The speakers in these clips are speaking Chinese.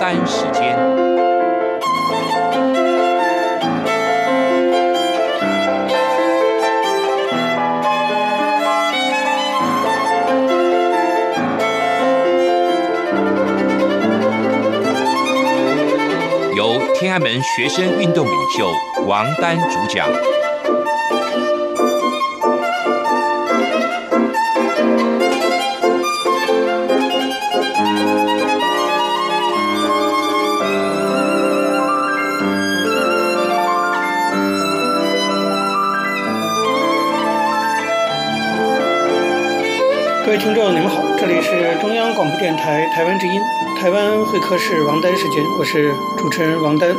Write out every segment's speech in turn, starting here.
单时间，由天安门学生运动领袖王丹主讲。听众，你们好，这里是中央广播电台台湾之音，台湾会客室王丹时间，我是主持人王丹。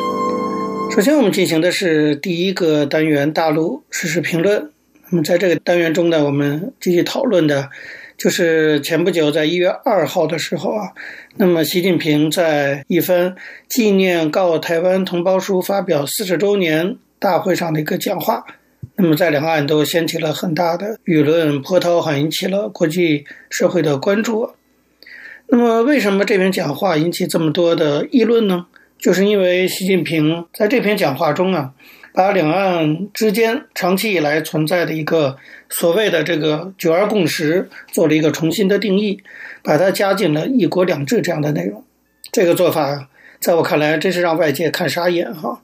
首先，我们进行的是第一个单元大陆时事评论。那么，在这个单元中呢，我们继续讨论的，就是前不久在一月二号的时候啊，那么习近平在一番纪念告台湾同胞书发表四十周年大会上的一个讲话。那么，在两岸都掀起了很大的舆论波涛，还引起了国际社会的关注。那么，为什么这篇讲话引起这么多的议论呢？就是因为习近平在这篇讲话中啊，把两岸之间长期以来存在的一个所谓的这个“九二共识”做了一个重新的定义，把它加进了“一国两制”这样的内容。这个做法，在我看来，真是让外界看傻眼哈。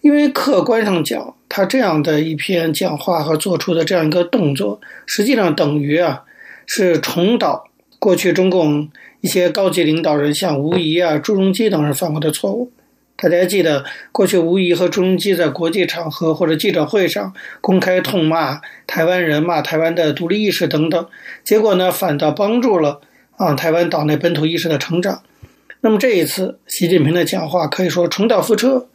因为客观上讲，他这样的一篇讲话和做出的这样一个动作，实际上等于啊，是重蹈过去中共一些高级领导人像吴仪啊、朱镕基等人犯过的错误。大家记得，过去吴仪和朱镕基在国际场合或者记者会上公开痛骂台湾人、骂台湾的独立意识等等，结果呢，反倒帮助了啊台湾岛内本土意识的成长。那么这一次，习近平的讲话可以说重蹈覆辙。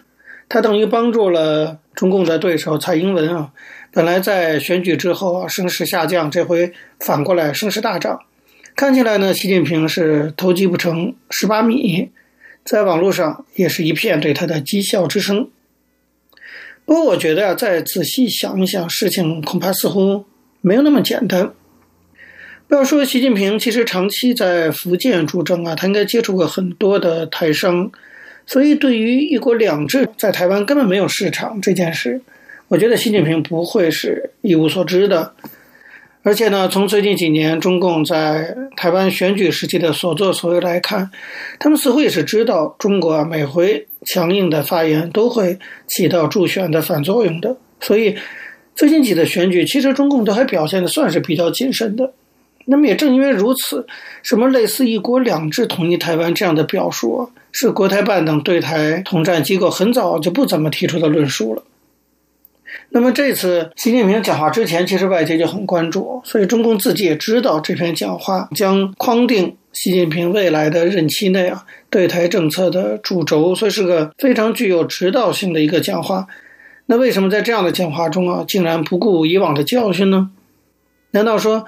他等于帮助了中共的对手蔡英文啊，本来在选举之后啊声势下降，这回反过来声势大涨。看起来呢，习近平是偷鸡不成蚀把米，在网络上也是一片对他的讥笑之声。不过我觉得啊，再仔细想一想，事情恐怕似乎没有那么简单。不要说习近平，其实长期在福建驻政啊，他应该接触过很多的台商。所以，对于“一国两制”在台湾根本没有市场这件事，我觉得习近平不会是一无所知的。而且呢，从最近几年中共在台湾选举时期的所作所为来看，他们似乎也是知道中国啊每回强硬的发言都会起到助选的反作用的。所以，最近几次选举，其实中共都还表现的算是比较谨慎的。那么也正因为如此，什么类似“一国两制”统一台湾这样的表述啊，是国台办等对台统战机构很早就不怎么提出的论述了。那么这次习近平讲话之前，其实外界就很关注，所以中共自己也知道这篇讲话将框定习近平未来的任期内啊对台政策的主轴，所以是个非常具有指导性的一个讲话。那为什么在这样的讲话中啊，竟然不顾以往的教训呢？难道说？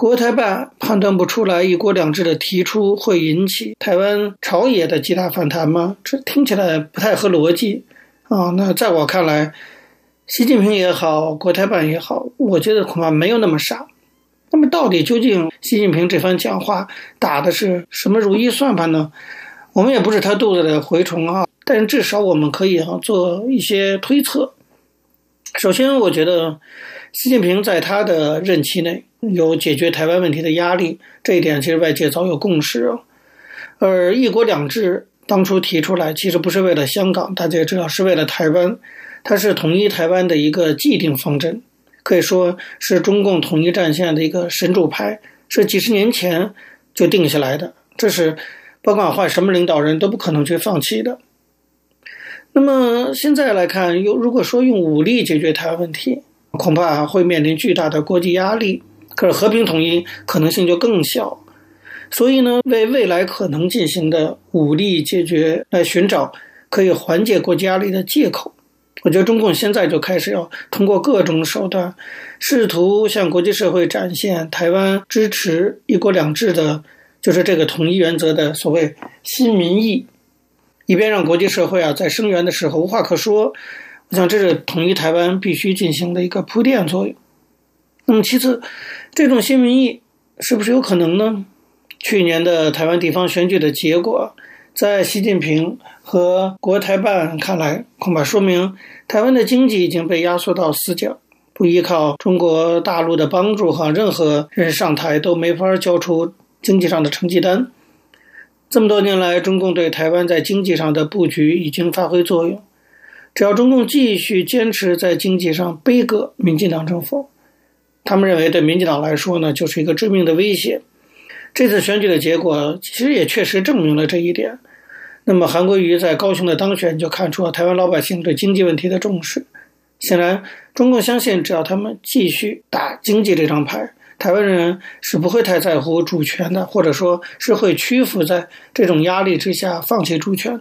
国台办判断不出来“一国两制”的提出会引起台湾朝野的极大反弹吗？这听起来不太合逻辑啊！那在我看来，习近平也好，国台办也好，我觉得恐怕没有那么傻。那么，到底究竟习近平这番讲话打的是什么如意算盘呢？我们也不是他肚子里的蛔虫啊，但至少我们可以啊做一些推测。首先，我觉得习近平在他的任期内。有解决台湾问题的压力，这一点其实外界早有共识。而“一国两制”当初提出来，其实不是为了香港，大家也知道是为了台湾，它是统一台湾的一个既定方针，可以说是中共统一战线的一个神主牌，是几十年前就定下来的，这是不管换什么领导人都不可能去放弃的。那么现在来看，又如果说用武力解决台湾问题，恐怕会面临巨大的国际压力。可是和平统一可能性就更小，所以呢，为未来可能进行的武力解决来寻找可以缓解国际压力的借口。我觉得中共现在就开始要通过各种手段，试图向国际社会展现台湾支持一国两制的，就是这个统一原则的所谓新民意，以便让国际社会啊在声援的时候无话可说。我想这是统一台湾必须进行的一个铺垫作用。那么其次。这种新民意是不是有可能呢？去年的台湾地方选举的结果，在习近平和国台办看来，恐怕说明台湾的经济已经被压缩到死角，不依靠中国大陆的帮助，哈，任何人上台都没法交出经济上的成绩单。这么多年来，中共对台湾在经济上的布局已经发挥作用。只要中共继续坚持在经济上杯葛民进党政府，他们认为对民进党来说呢，就是一个致命的威胁。这次选举的结果其实也确实证明了这一点。那么，韩国瑜在高雄的当选就看出了台湾老百姓对经济问题的重视。显然，中共相信，只要他们继续打经济这张牌，台湾人是不会太在乎主权的，或者说是会屈服在这种压力之下，放弃主权。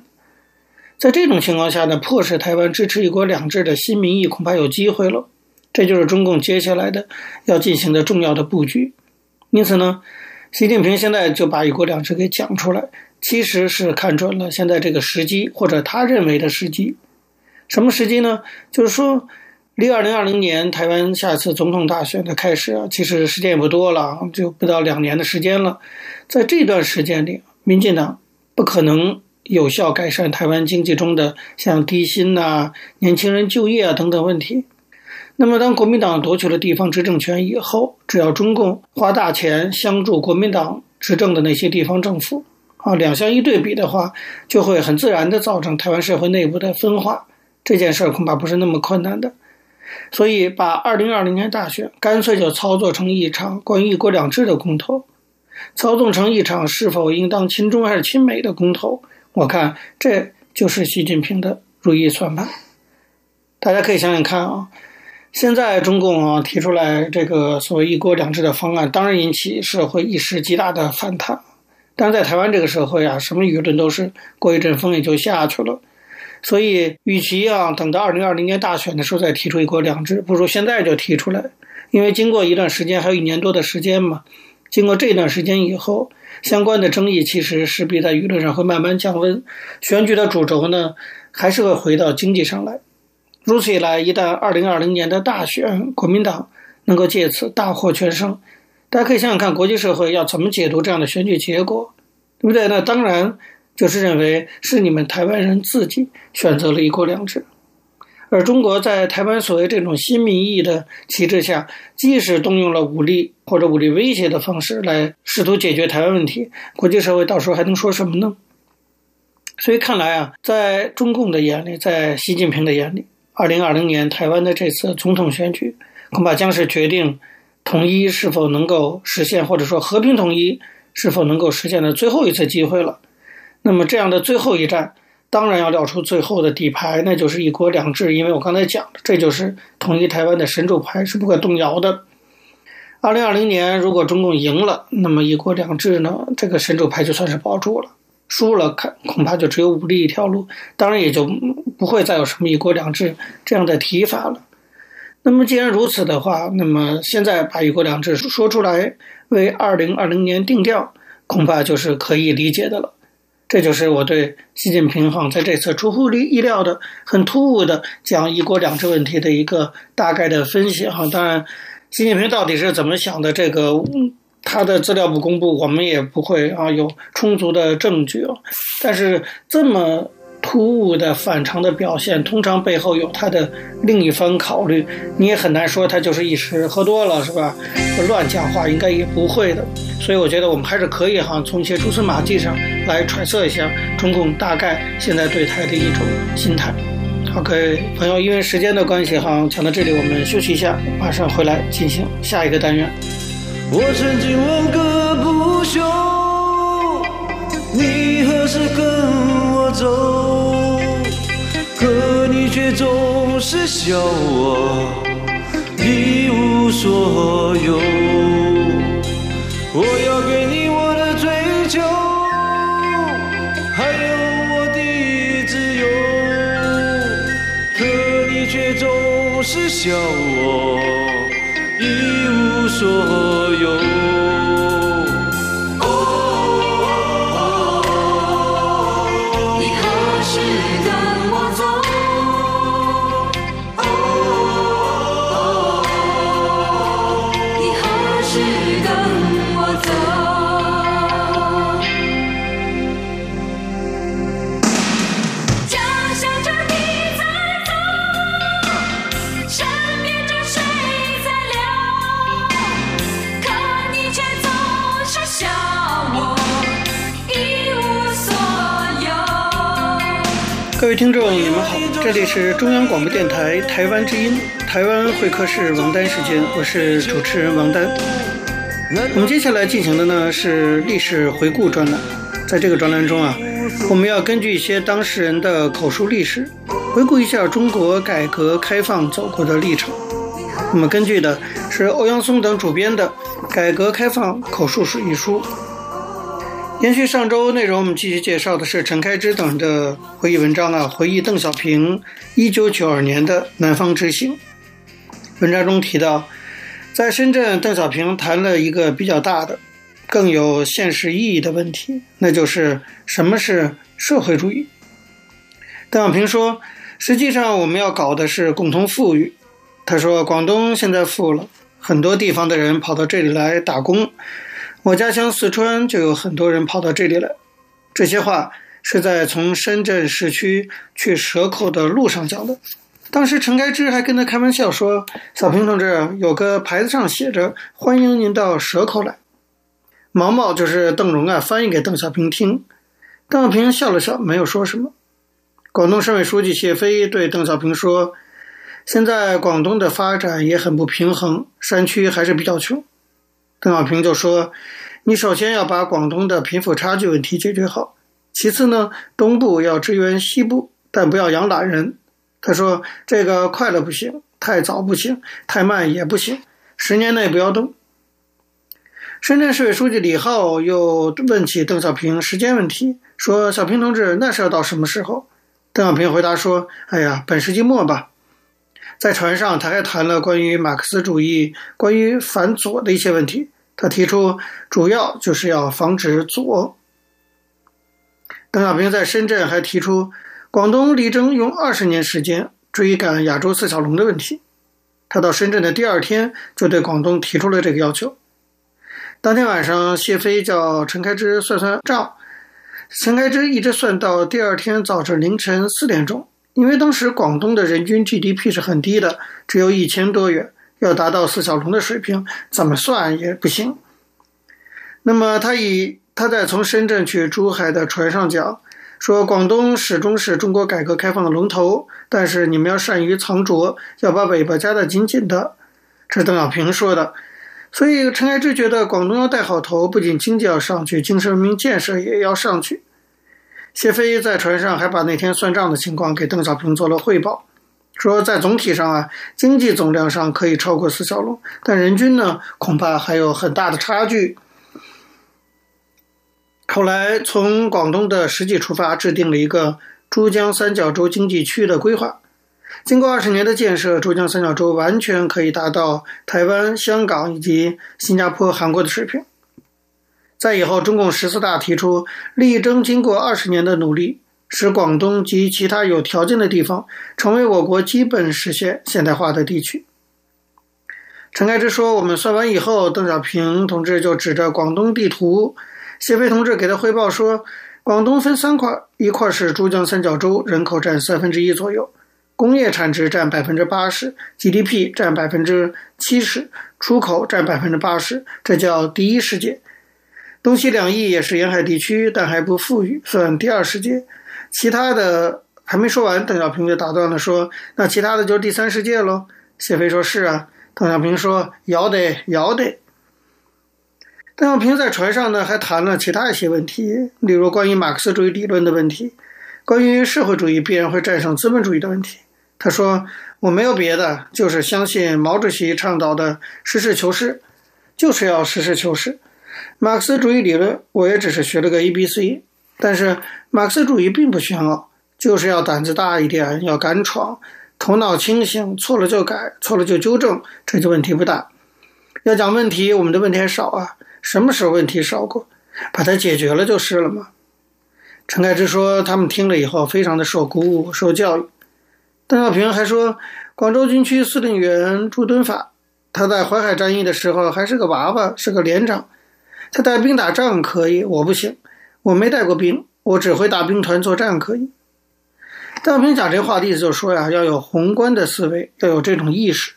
在这种情况下呢，迫使台湾支持一国两制的新民意恐怕有机会了。这就是中共接下来的要进行的重要的布局。因此呢，习近平现在就把一国两制给讲出来，其实是看准了现在这个时机，或者他认为的时机。什么时机呢？就是说，离二零二零年台湾下次总统大选的开始啊，其实时间也不多了，就不到两年的时间了。在这段时间里，民进党不可能有效改善台湾经济中的像低薪呐、年轻人就业啊等等问题。那么，当国民党夺取了地方执政权以后，只要中共花大钱相助国民党执政的那些地方政府，啊，两相一对比的话，就会很自然地造成台湾社会内部的分化。这件事儿恐怕不是那么困难的。所以，把二零二零年大选干脆就操作成一场关于一国两制的公投，操纵成一场是否应当亲中还是亲美的公投。我看这就是习近平的如意算盘。大家可以想想看啊。现在中共啊提出来这个所谓一国两制的方案，当然引起社会一时极大的反弹。但在台湾这个社会啊，什么舆论都是过一阵风也就下去了。所以，与其啊等到二零二零年大选的时候再提出一国两制，不如现在就提出来。因为经过一段时间，还有一年多的时间嘛，经过这段时间以后，相关的争议其实势必在舆论上会慢慢降温。选举的主轴呢，还是会回到经济上来。如此一来，一旦二零二零年的大选，国民党能够借此大获全胜，大家可以想想看，国际社会要怎么解读这样的选举结果，对不对？那当然就是认为是你们台湾人自己选择了一国两制，而中国在台湾所谓这种新民意的旗帜下，即使动用了武力或者武力威胁的方式来试图解决台湾问题，国际社会到时候还能说什么呢？所以看来啊，在中共的眼里，在习近平的眼里。二零二零年台湾的这次总统选举，恐怕将是决定统一是否能够实现，或者说和平统一是否能够实现的最后一次机会了。那么这样的最后一战，当然要撂出最后的底牌，那就是一国两制。因为我刚才讲的，这就是统一台湾的神主牌，是不可动摇的。二零二零年如果中共赢了，那么一国两制呢，这个神主牌就算是保住了。输了，看恐怕就只有武力一条路，当然也就不会再有什么一国两制这样的提法了。那么既然如此的话，那么现在把一国两制说出来，为二零二零年定调，恐怕就是可以理解的了。这就是我对习近平哈在这次出乎意料的、很突兀的讲一国两制问题的一个大概的分析哈。当然，习近平到底是怎么想的，这个。他的资料不公布，我们也不会啊有充足的证据哦。但是这么突兀的反常的表现，通常背后有他的另一番考虑。你也很难说他就是一时喝多了是吧？乱讲话应该也不会的。所以我觉得我们还是可以哈从一些蛛丝马迹上来揣测一下中共大概现在对台的一种心态。好，各位朋友，因为时间的关系哈，讲到这里我们休息一下，马上回来进行下一个单元。我曾经问个不休，你何时跟我走？可你却总是笑我一无所有。各位听众，你们好，这里是中央广播电台台湾之音，台湾会客室王丹时间，我是主持人王丹。我们接下来进行的呢是历史回顾专栏，在这个专栏中啊，我们要根据一些当事人的口述历史，回顾一下中国改革开放走过的历程。我们根据的是欧阳松等主编的《改革开放口述史》一书。延续上周内容，我们继续介绍的是陈开枝等人的回忆文章啊，回忆邓小平一九九二年的南方之行。文章中提到，在深圳，邓小平谈了一个比较大的、更有现实意义的问题，那就是什么是社会主义。邓小平说：“实际上，我们要搞的是共同富裕。”他说：“广东现在富了，很多地方的人跑到这里来打工。”我家乡四川就有很多人跑到这里来。这些话是在从深圳市区去蛇口的路上讲的。当时陈开枝还跟他开玩笑说：“小平同志，有个牌子上写着‘欢迎您到蛇口来’。”毛毛就是邓荣啊，翻译给邓小平听。邓小平笑了笑，没有说什么。广东省委书记谢飞对邓小平说：“现在广东的发展也很不平衡，山区还是比较穷。”邓小平就说：“你首先要把广东的贫富差距问题解决好，其次呢，东部要支援西部，但不要养懒人。”他说：“这个快了不行，太早不行，太慢也不行，十年内不要动。”深圳市委书记李浩又问起邓小平时间问题，说：“小平同志，那是要到什么时候？”邓小平回答说：“哎呀，本世纪末吧。”在船上，他还谈了关于马克思主义、关于反左的一些问题。他提出，主要就是要防止左。邓小平在深圳还提出，广东力争用二十年时间追赶亚洲四小龙的问题。他到深圳的第二天，就对广东提出了这个要求。当天晚上，谢飞叫陈开枝算算账，陈开枝一直算到第二天早晨凌晨四点钟。因为当时广东的人均 GDP 是很低的，只有一千多元，要达到四小龙的水平，怎么算也不行。那么他以他在从深圳去珠海的船上讲，说广东始终是中国改革开放的龙头，但是你们要善于藏拙，要把尾巴夹得紧紧的。这是邓小平说的。所以陈开枝觉得广东要带好头，不仅经济要上去，精神文明建设也要上去。谢飞在船上还把那天算账的情况给邓小平做了汇报，说在总体上啊，经济总量上可以超过四小龙，但人均呢，恐怕还有很大的差距。后来从广东的实际出发，制定了一个珠江三角洲经济区的规划。经过二十年的建设，珠江三角洲完全可以达到台湾、香港以及新加坡、韩国的水平。在以后，中共十四大提出，力争经过二十年的努力，使广东及其他有条件的地方成为我国基本实现现代化的地区。陈开枝说：“我们算完以后，邓小平同志就指着广东地图，谢飞同志给他汇报说，广东分三块，一块是珠江三角洲，人口占三分之一左右，工业产值占百分之八十，GDP 占百分之七十，出口占百分之八十，这叫第一世界。”东西两翼也是沿海地区，但还不富裕，算第二世界。其他的还没说完，邓小平就打断了，说：“那其他的就是第三世界喽。”谢飞说：“是啊。”邓小平说：“要得，要得。”邓小平在船上呢，还谈了其他一些问题，例如关于马克思主义理论的问题，关于社会主义必然会战胜资本主义的问题。他说：“我没有别的，就是相信毛主席倡导的实事求是，就是要实事求是。”马克思主义理论，我也只是学了个 A、B、C，但是马克思主义并不玄奥，就是要胆子大一点，要敢闯，头脑清醒，错了就改，错了就纠正，这就问题不大。要讲问题，我们的问题还少啊，什么时候问题少过？把它解决了就是了嘛。陈开枝说，他们听了以后非常的受鼓舞，受教育。邓小平还说，广州军区司令员朱敦发，他在淮海战役的时候还是个娃娃，是个连长。他带兵打仗可以，我不行，我没带过兵，我只会带兵团作战可以。邓小平讲这话的意思就是说呀，要有宏观的思维，要有这种意识。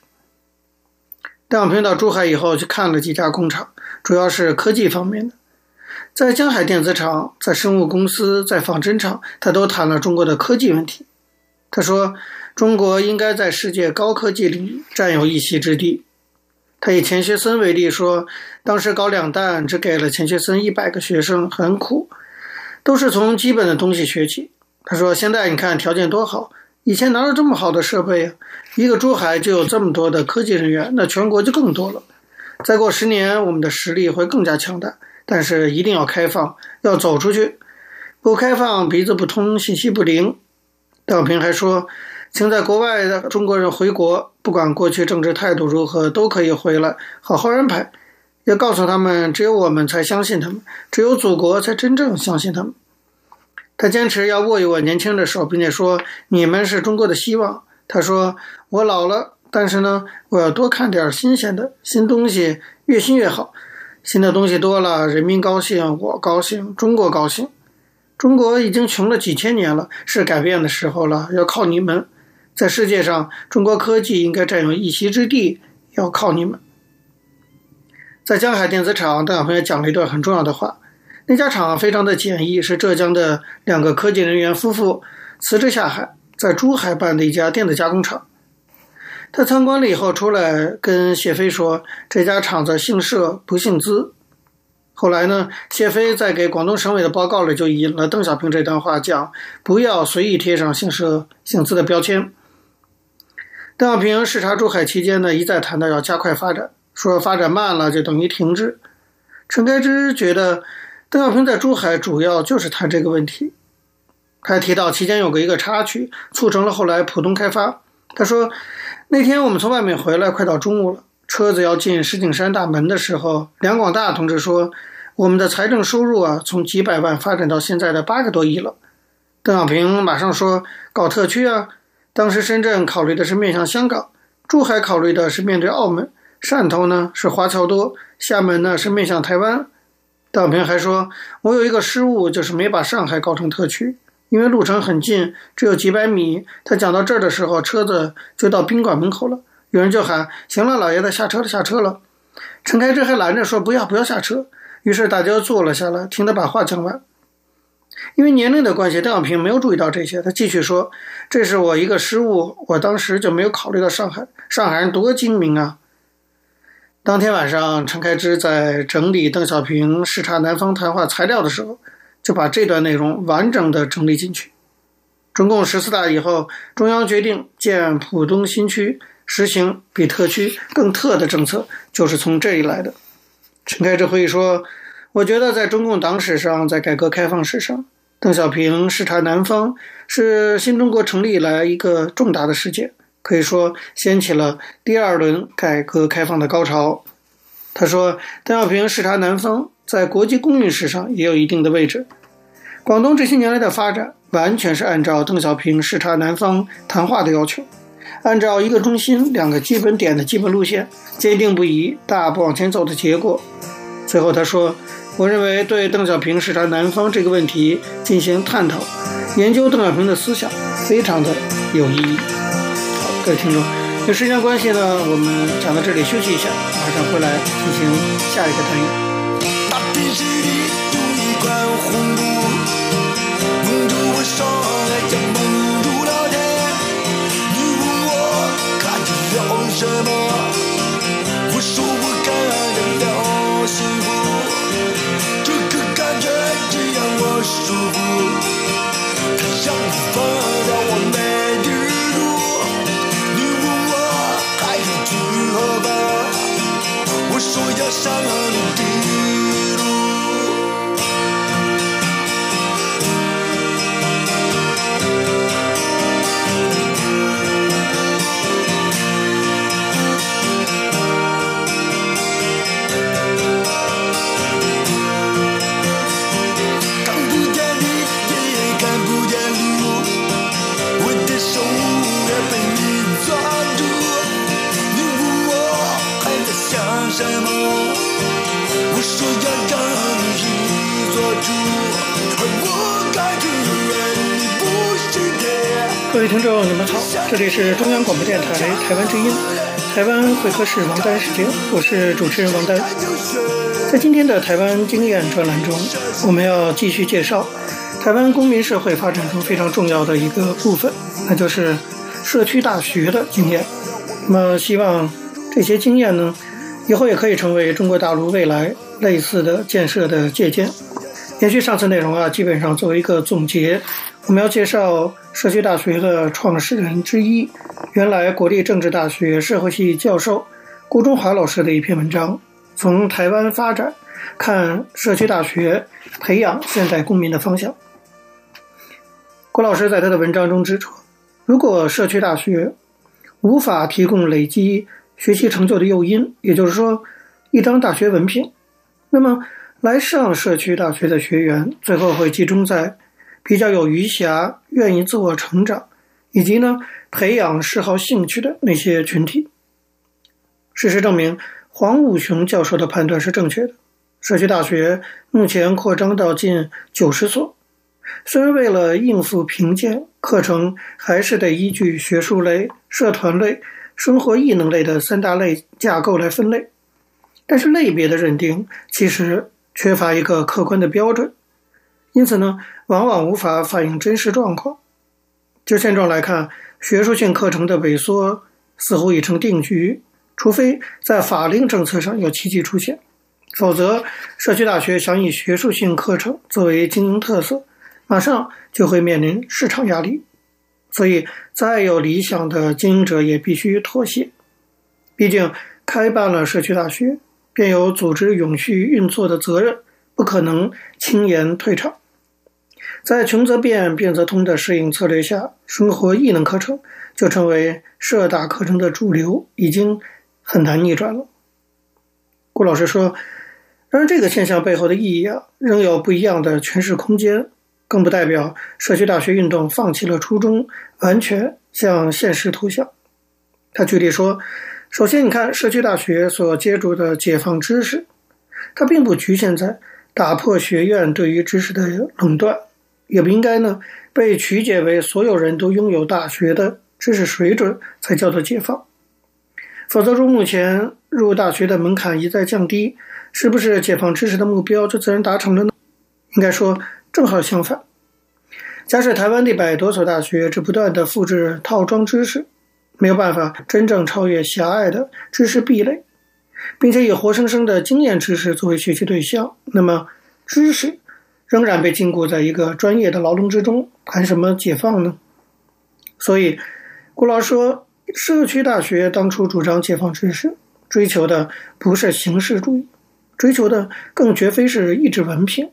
邓小平到珠海以后去看了几家工厂，主要是科技方面的。在江海电子厂、在生物公司、在仿真厂，他都谈了中国的科技问题。他说，中国应该在世界高科技领域占有一席之地。他以钱学森为例说，当时搞两弹只给了钱学森一百个学生，很苦，都是从基本的东西学起。他说，现在你看条件多好，以前哪有这么好的设备啊？一个珠海就有这么多的科技人员，那全国就更多了。再过十年，我们的实力会更加强大。但是一定要开放，要走出去。不开放，鼻子不通，信息不灵。邓小平还说，请在国外的中国人回国，不管过去政治态度如何，都可以回来，好好安排。要告诉他们，只有我们才相信他们，只有祖国才真正相信他们。他坚持要握一握年轻的手，并且说：“你们是中国的希望。”他说：“我老了，但是呢，我要多看点新鲜的新东西，越新越好。”新的东西多了，人民高兴，我高兴，中国高兴。中国已经穷了几千年了，是改变的时候了，要靠你们。在世界上，中国科技应该占有一席之地，要靠你们。在江海电子厂，邓小平也讲了一段很重要的话。那家厂非常的简易，是浙江的两个科技人员夫妇辞职下海，在珠海办的一家电子加工厂。他参观了以后出来跟谢飞说：“这家厂子姓社不姓资。”后来呢，谢飞在给广东省委的报告里就引了邓小平这段话，讲不要随意贴上姓社姓资的标签。邓小平视察珠海期间呢，一再谈到要加快发展，说发展慢了就等于停滞。陈开之觉得邓小平在珠海主要就是谈这个问题，他还提到期间有个一个插曲，促成了后来浦东开发。他说。那天我们从外面回来，快到中午了。车子要进石景山大门的时候，梁广大同志说：“我们的财政收入啊，从几百万发展到现在的八个多亿了。”邓小平马上说：“搞特区啊！当时深圳考虑的是面向香港，珠海考虑的是面对澳门，汕头呢是华侨多，厦门呢是面向台湾。”邓小平还说：“我有一个失误，就是没把上海搞成特区。”因为路程很近，只有几百米。他讲到这儿的时候，车子就到宾馆门口了。有人就喊：“行了，老爷子，下车了，下车了。”陈开之还拦着说：“不要，不要下车。”于是大家坐了下来，听他把话讲完。因为年龄的关系，邓小平没有注意到这些。他继续说：“这是我一个失误，我当时就没有考虑到上海。上海人多精明啊！”当天晚上，陈开之在整理邓小平视察南方谈话材料的时候。就把这段内容完整的整理进去。中共十四大以后，中央决定建浦东新区，实行比特区更特的政策，就是从这里来的。陈开之回忆说：“我觉得在中共党史上，在改革开放史上，邓小平视察南方是新中国成立以来一个重大的事件，可以说掀起了第二轮改革开放的高潮。”他说：“邓小平视察南方。”在国际公运史上也有一定的位置。广东这些年来的发展，完全是按照邓小平视察南方谈话的要求，按照一个中心、两个基本点的基本路线，坚定不移、大步往前走的结果。最后他说：“我认为对邓小平视察南方这个问题进行探讨、研究，邓小平的思想非常的有意义。”好，各位听众，有时间关系呢，我们讲到这里休息一下，马上回来进行下一个单元。阳发这里是中央广播电台台湾之音。台湾会客室王丹时间，我是主持人王丹。在今天的台湾经验专栏中，我们要继续介绍台湾公民社会发展中非常重要的一个部分，那就是社区大学的经验。那么，希望这些经验呢，以后也可以成为中国大陆未来类似的建设的借鉴。延续上次内容啊，基本上作为一个总结，我们要介绍社区大学的创始人之一，原来国立政治大学社会系教授顾中华老师的一篇文章。从台湾发展看社区大学培养现代公民的方向，郭老师在他的文章中指出，如果社区大学无法提供累积学习成就的诱因，也就是说一张大学文凭，那么来上社区大学的学员最后会集中在比较有余暇、愿意自我成长，以及呢培养嗜好兴趣的那些群体。事实证明。黄武雄教授的判断是正确的。社区大学目前扩张到近九十所，虽然为了应付评鉴，课程还是得依据学术类、社团类、生活异能类的三大类架构来分类，但是类别的认定其实缺乏一个客观的标准，因此呢，往往无法反映真实状况。就现状来看，学术性课程的萎缩似乎已成定局。除非在法令政策上有奇迹出现，否则社区大学想以学术性课程作为经营特色，马上就会面临市场压力。所以，再有理想的经营者也必须妥协。毕竟，开办了社区大学，便有组织永续运作的责任，不可能轻言退场。在穷则变，变则通的适应策略下，生活异能课程就成为社大课程的主流，已经。很难逆转了。顾老师说：“然而，这个现象背后的意义啊，仍有不一样的诠释空间，更不代表社区大学运动放弃了初衷，完全向现实投降。”他举例说：“首先，你看社区大学所接触的解放知识，它并不局限在打破学院对于知识的垄断，也不应该呢被曲解为所有人都拥有大学的知识水准才叫做解放。”否则，如目前入大学的门槛一再降低，是不是解放知识的目标就自然达成了呢？应该说，正好相反。假使台湾的一百多所大学只不断地复制套装知识，没有办法真正超越狭隘的知识壁垒，并且以活生生的经验知识作为学习对象，那么知识仍然被禁锢在一个专业的牢笼之中，谈什么解放呢？所以，顾老说。社区大学当初主张解放知识，追求的不是形式主义，追求的更绝非是一纸文凭，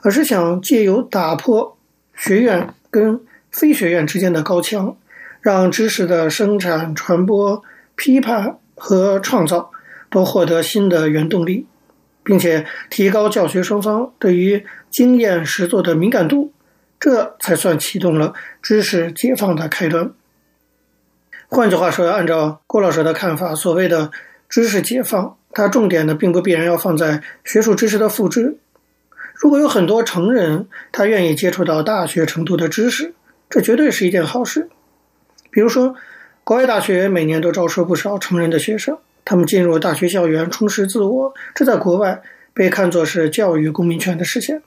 而是想借由打破学院跟非学院之间的高墙，让知识的生产、传播、批判和创造都获得新的原动力，并且提高教学双方对于经验实作的敏感度，这才算启动了知识解放的开端。换句话说，按照郭老师的看法，所谓的知识解放，它重点呢并不必然要放在学术知识的复制。如果有很多成人他愿意接触到大学程度的知识，这绝对是一件好事。比如说，国外大学每年都招收不少成人的学生，他们进入大学校园充实自我，这在国外被看作是教育公民权的实现。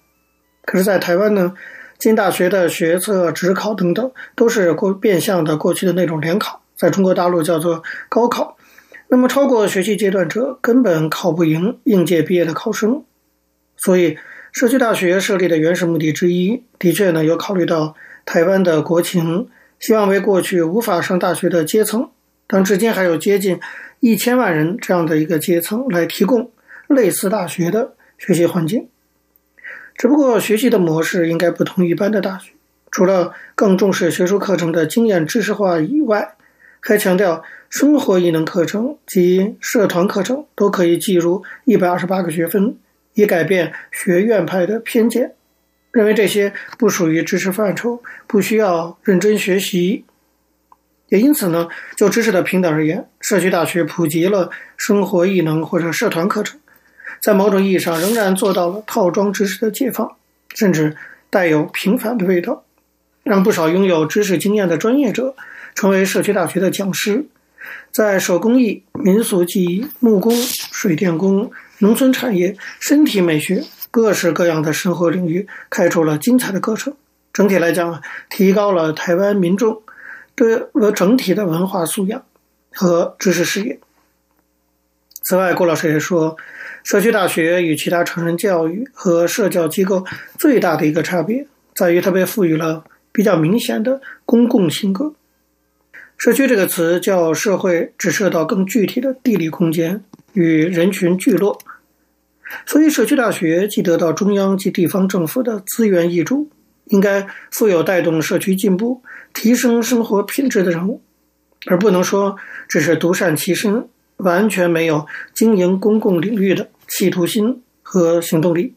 可是，在台湾呢，进大学的学测、职考等等，都是过变相的过去的那种联考。在中国大陆叫做高考，那么超过学习阶段者根本考不赢应届毕业的考生，所以社区大学设立的原始目的之一，的确呢有考虑到台湾的国情，希望为过去无法上大学的阶层，当至今还有接近一千万人这样的一个阶层来提供类似大学的学习环境。只不过学习的模式应该不同一般的大学，除了更重视学术课程的经验知识化以外。还强调，生活艺能课程及社团课程都可以计入一百二十八个学分，以改变学院派的偏见，认为这些不属于知识范畴，不需要认真学习。也因此呢，就知识的平等而言，社区大学普及了生活艺能或者社团课程，在某种意义上仍然做到了套装知识的解放，甚至带有平反的味道，让不少拥有知识经验的专业者。成为社区大学的讲师，在手工艺、民俗技艺、木工、水电工、农村产业、身体美学各式各样的生活领域开出了精彩的课程。整体来讲啊，提高了台湾民众对整体的文化素养和知识视野。此外，郭老师也说，社区大学与其他成人教育和社教机构最大的一个差别，在于它被赋予了比较明显的公共性格。社区这个词较社会指涉到更具体的地理空间与人群聚落，所以社区大学既得到中央及地方政府的资源挹注，应该负有带动社区进步、提升生活品质的任务，而不能说只是独善其身。完全没有经营公共领域的企图心和行动力。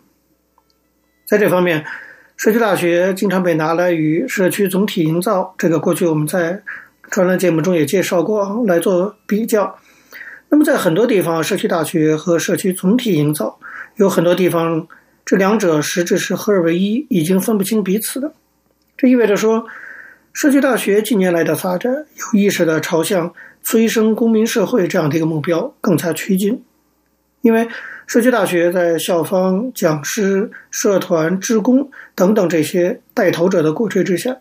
在这方面，社区大学经常被拿来与社区总体营造这个过去我们在专栏节目中也介绍过来做比较。那么，在很多地方，社区大学和社区总体营造有很多地方，这两者实质是合二为一，已经分不清彼此的。这意味着说，社区大学近年来的发展有意识地朝向。催生公民社会这样的一个目标更加趋近，因为社区大学在校方、讲师、社团、职工等等这些带头者的鼓吹之下，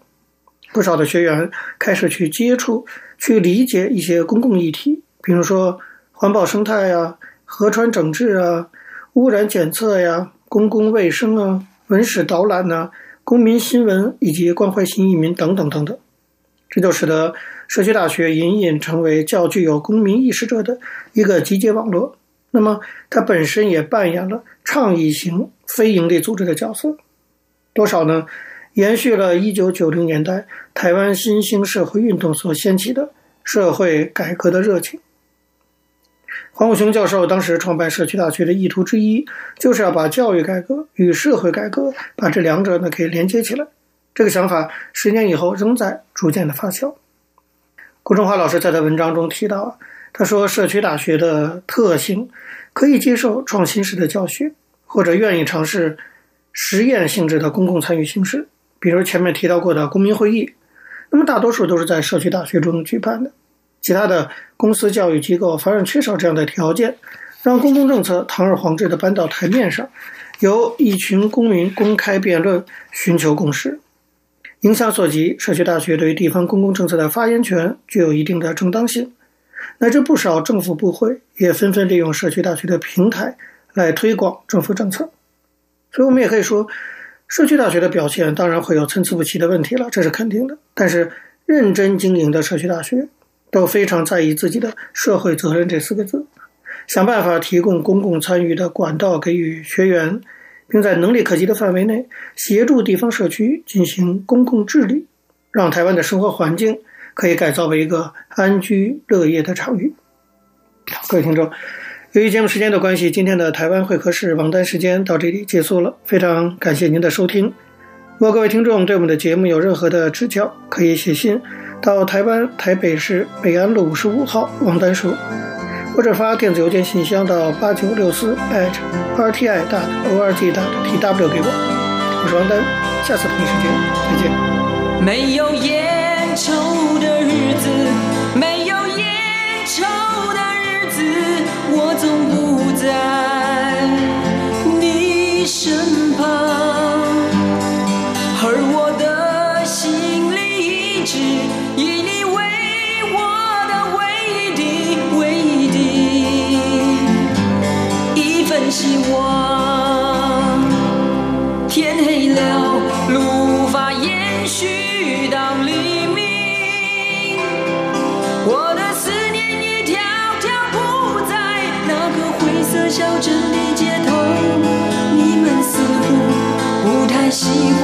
不少的学员开始去接触、去理解一些公共议题，比如说环保生态呀、河川整治啊、污染检测呀、公共卫生啊、文史导览呐、公民新闻以及关怀新移民等等等等，这就使得。社区大学隐隐成为较具有公民意识者的一个集结网络，那么它本身也扮演了倡议型非营利组织的角色，多少呢？延续了一九九零年代台湾新兴社会运动所掀起的社会改革的热情。黄武雄教授当时创办社区大学的意图之一，就是要把教育改革与社会改革，把这两者呢可以连接起来。这个想法十年以后仍在逐渐的发酵。顾中华老师在他文章中提到，他说社区大学的特性可以接受创新式的教学，或者愿意尝试实验性质的公共参与形式，比如前面提到过的公民会议。那么大多数都是在社区大学中举办的，其他的公司教育机构反而缺少这样的条件，让公共政策堂而皇之的搬到台面上，由一群公民公开辩论，寻求共识。影响所及，社区大学对于地方公共政策的发言权具有一定的正当性，乃至不少政府部会也纷纷利用社区大学的平台来推广政府政策。所以，我们也可以说，社区大学的表现当然会有参差不齐的问题了，这是肯定的。但是，认真经营的社区大学都非常在意自己的社会责任这四个字，想办法提供公共参与的管道给予学员。并在能力可及的范围内协助地方社区进行公共治理，让台湾的生活环境可以改造为一个安居乐业的场域。各位听众，由于节目时间的关系，今天的台湾会客室王丹时间到这里结束了。非常感谢您的收听。如果各位听众对我们的节目有任何的指教，可以写信到台湾台北市北安路五十五号王丹书。或者发电子邮件信箱到八九六四 at rti 大 org 大 tw 给我，我是王丹，下次同一时间再见。没有烟抽的日子，没有烟抽的日子，我总不在你身边不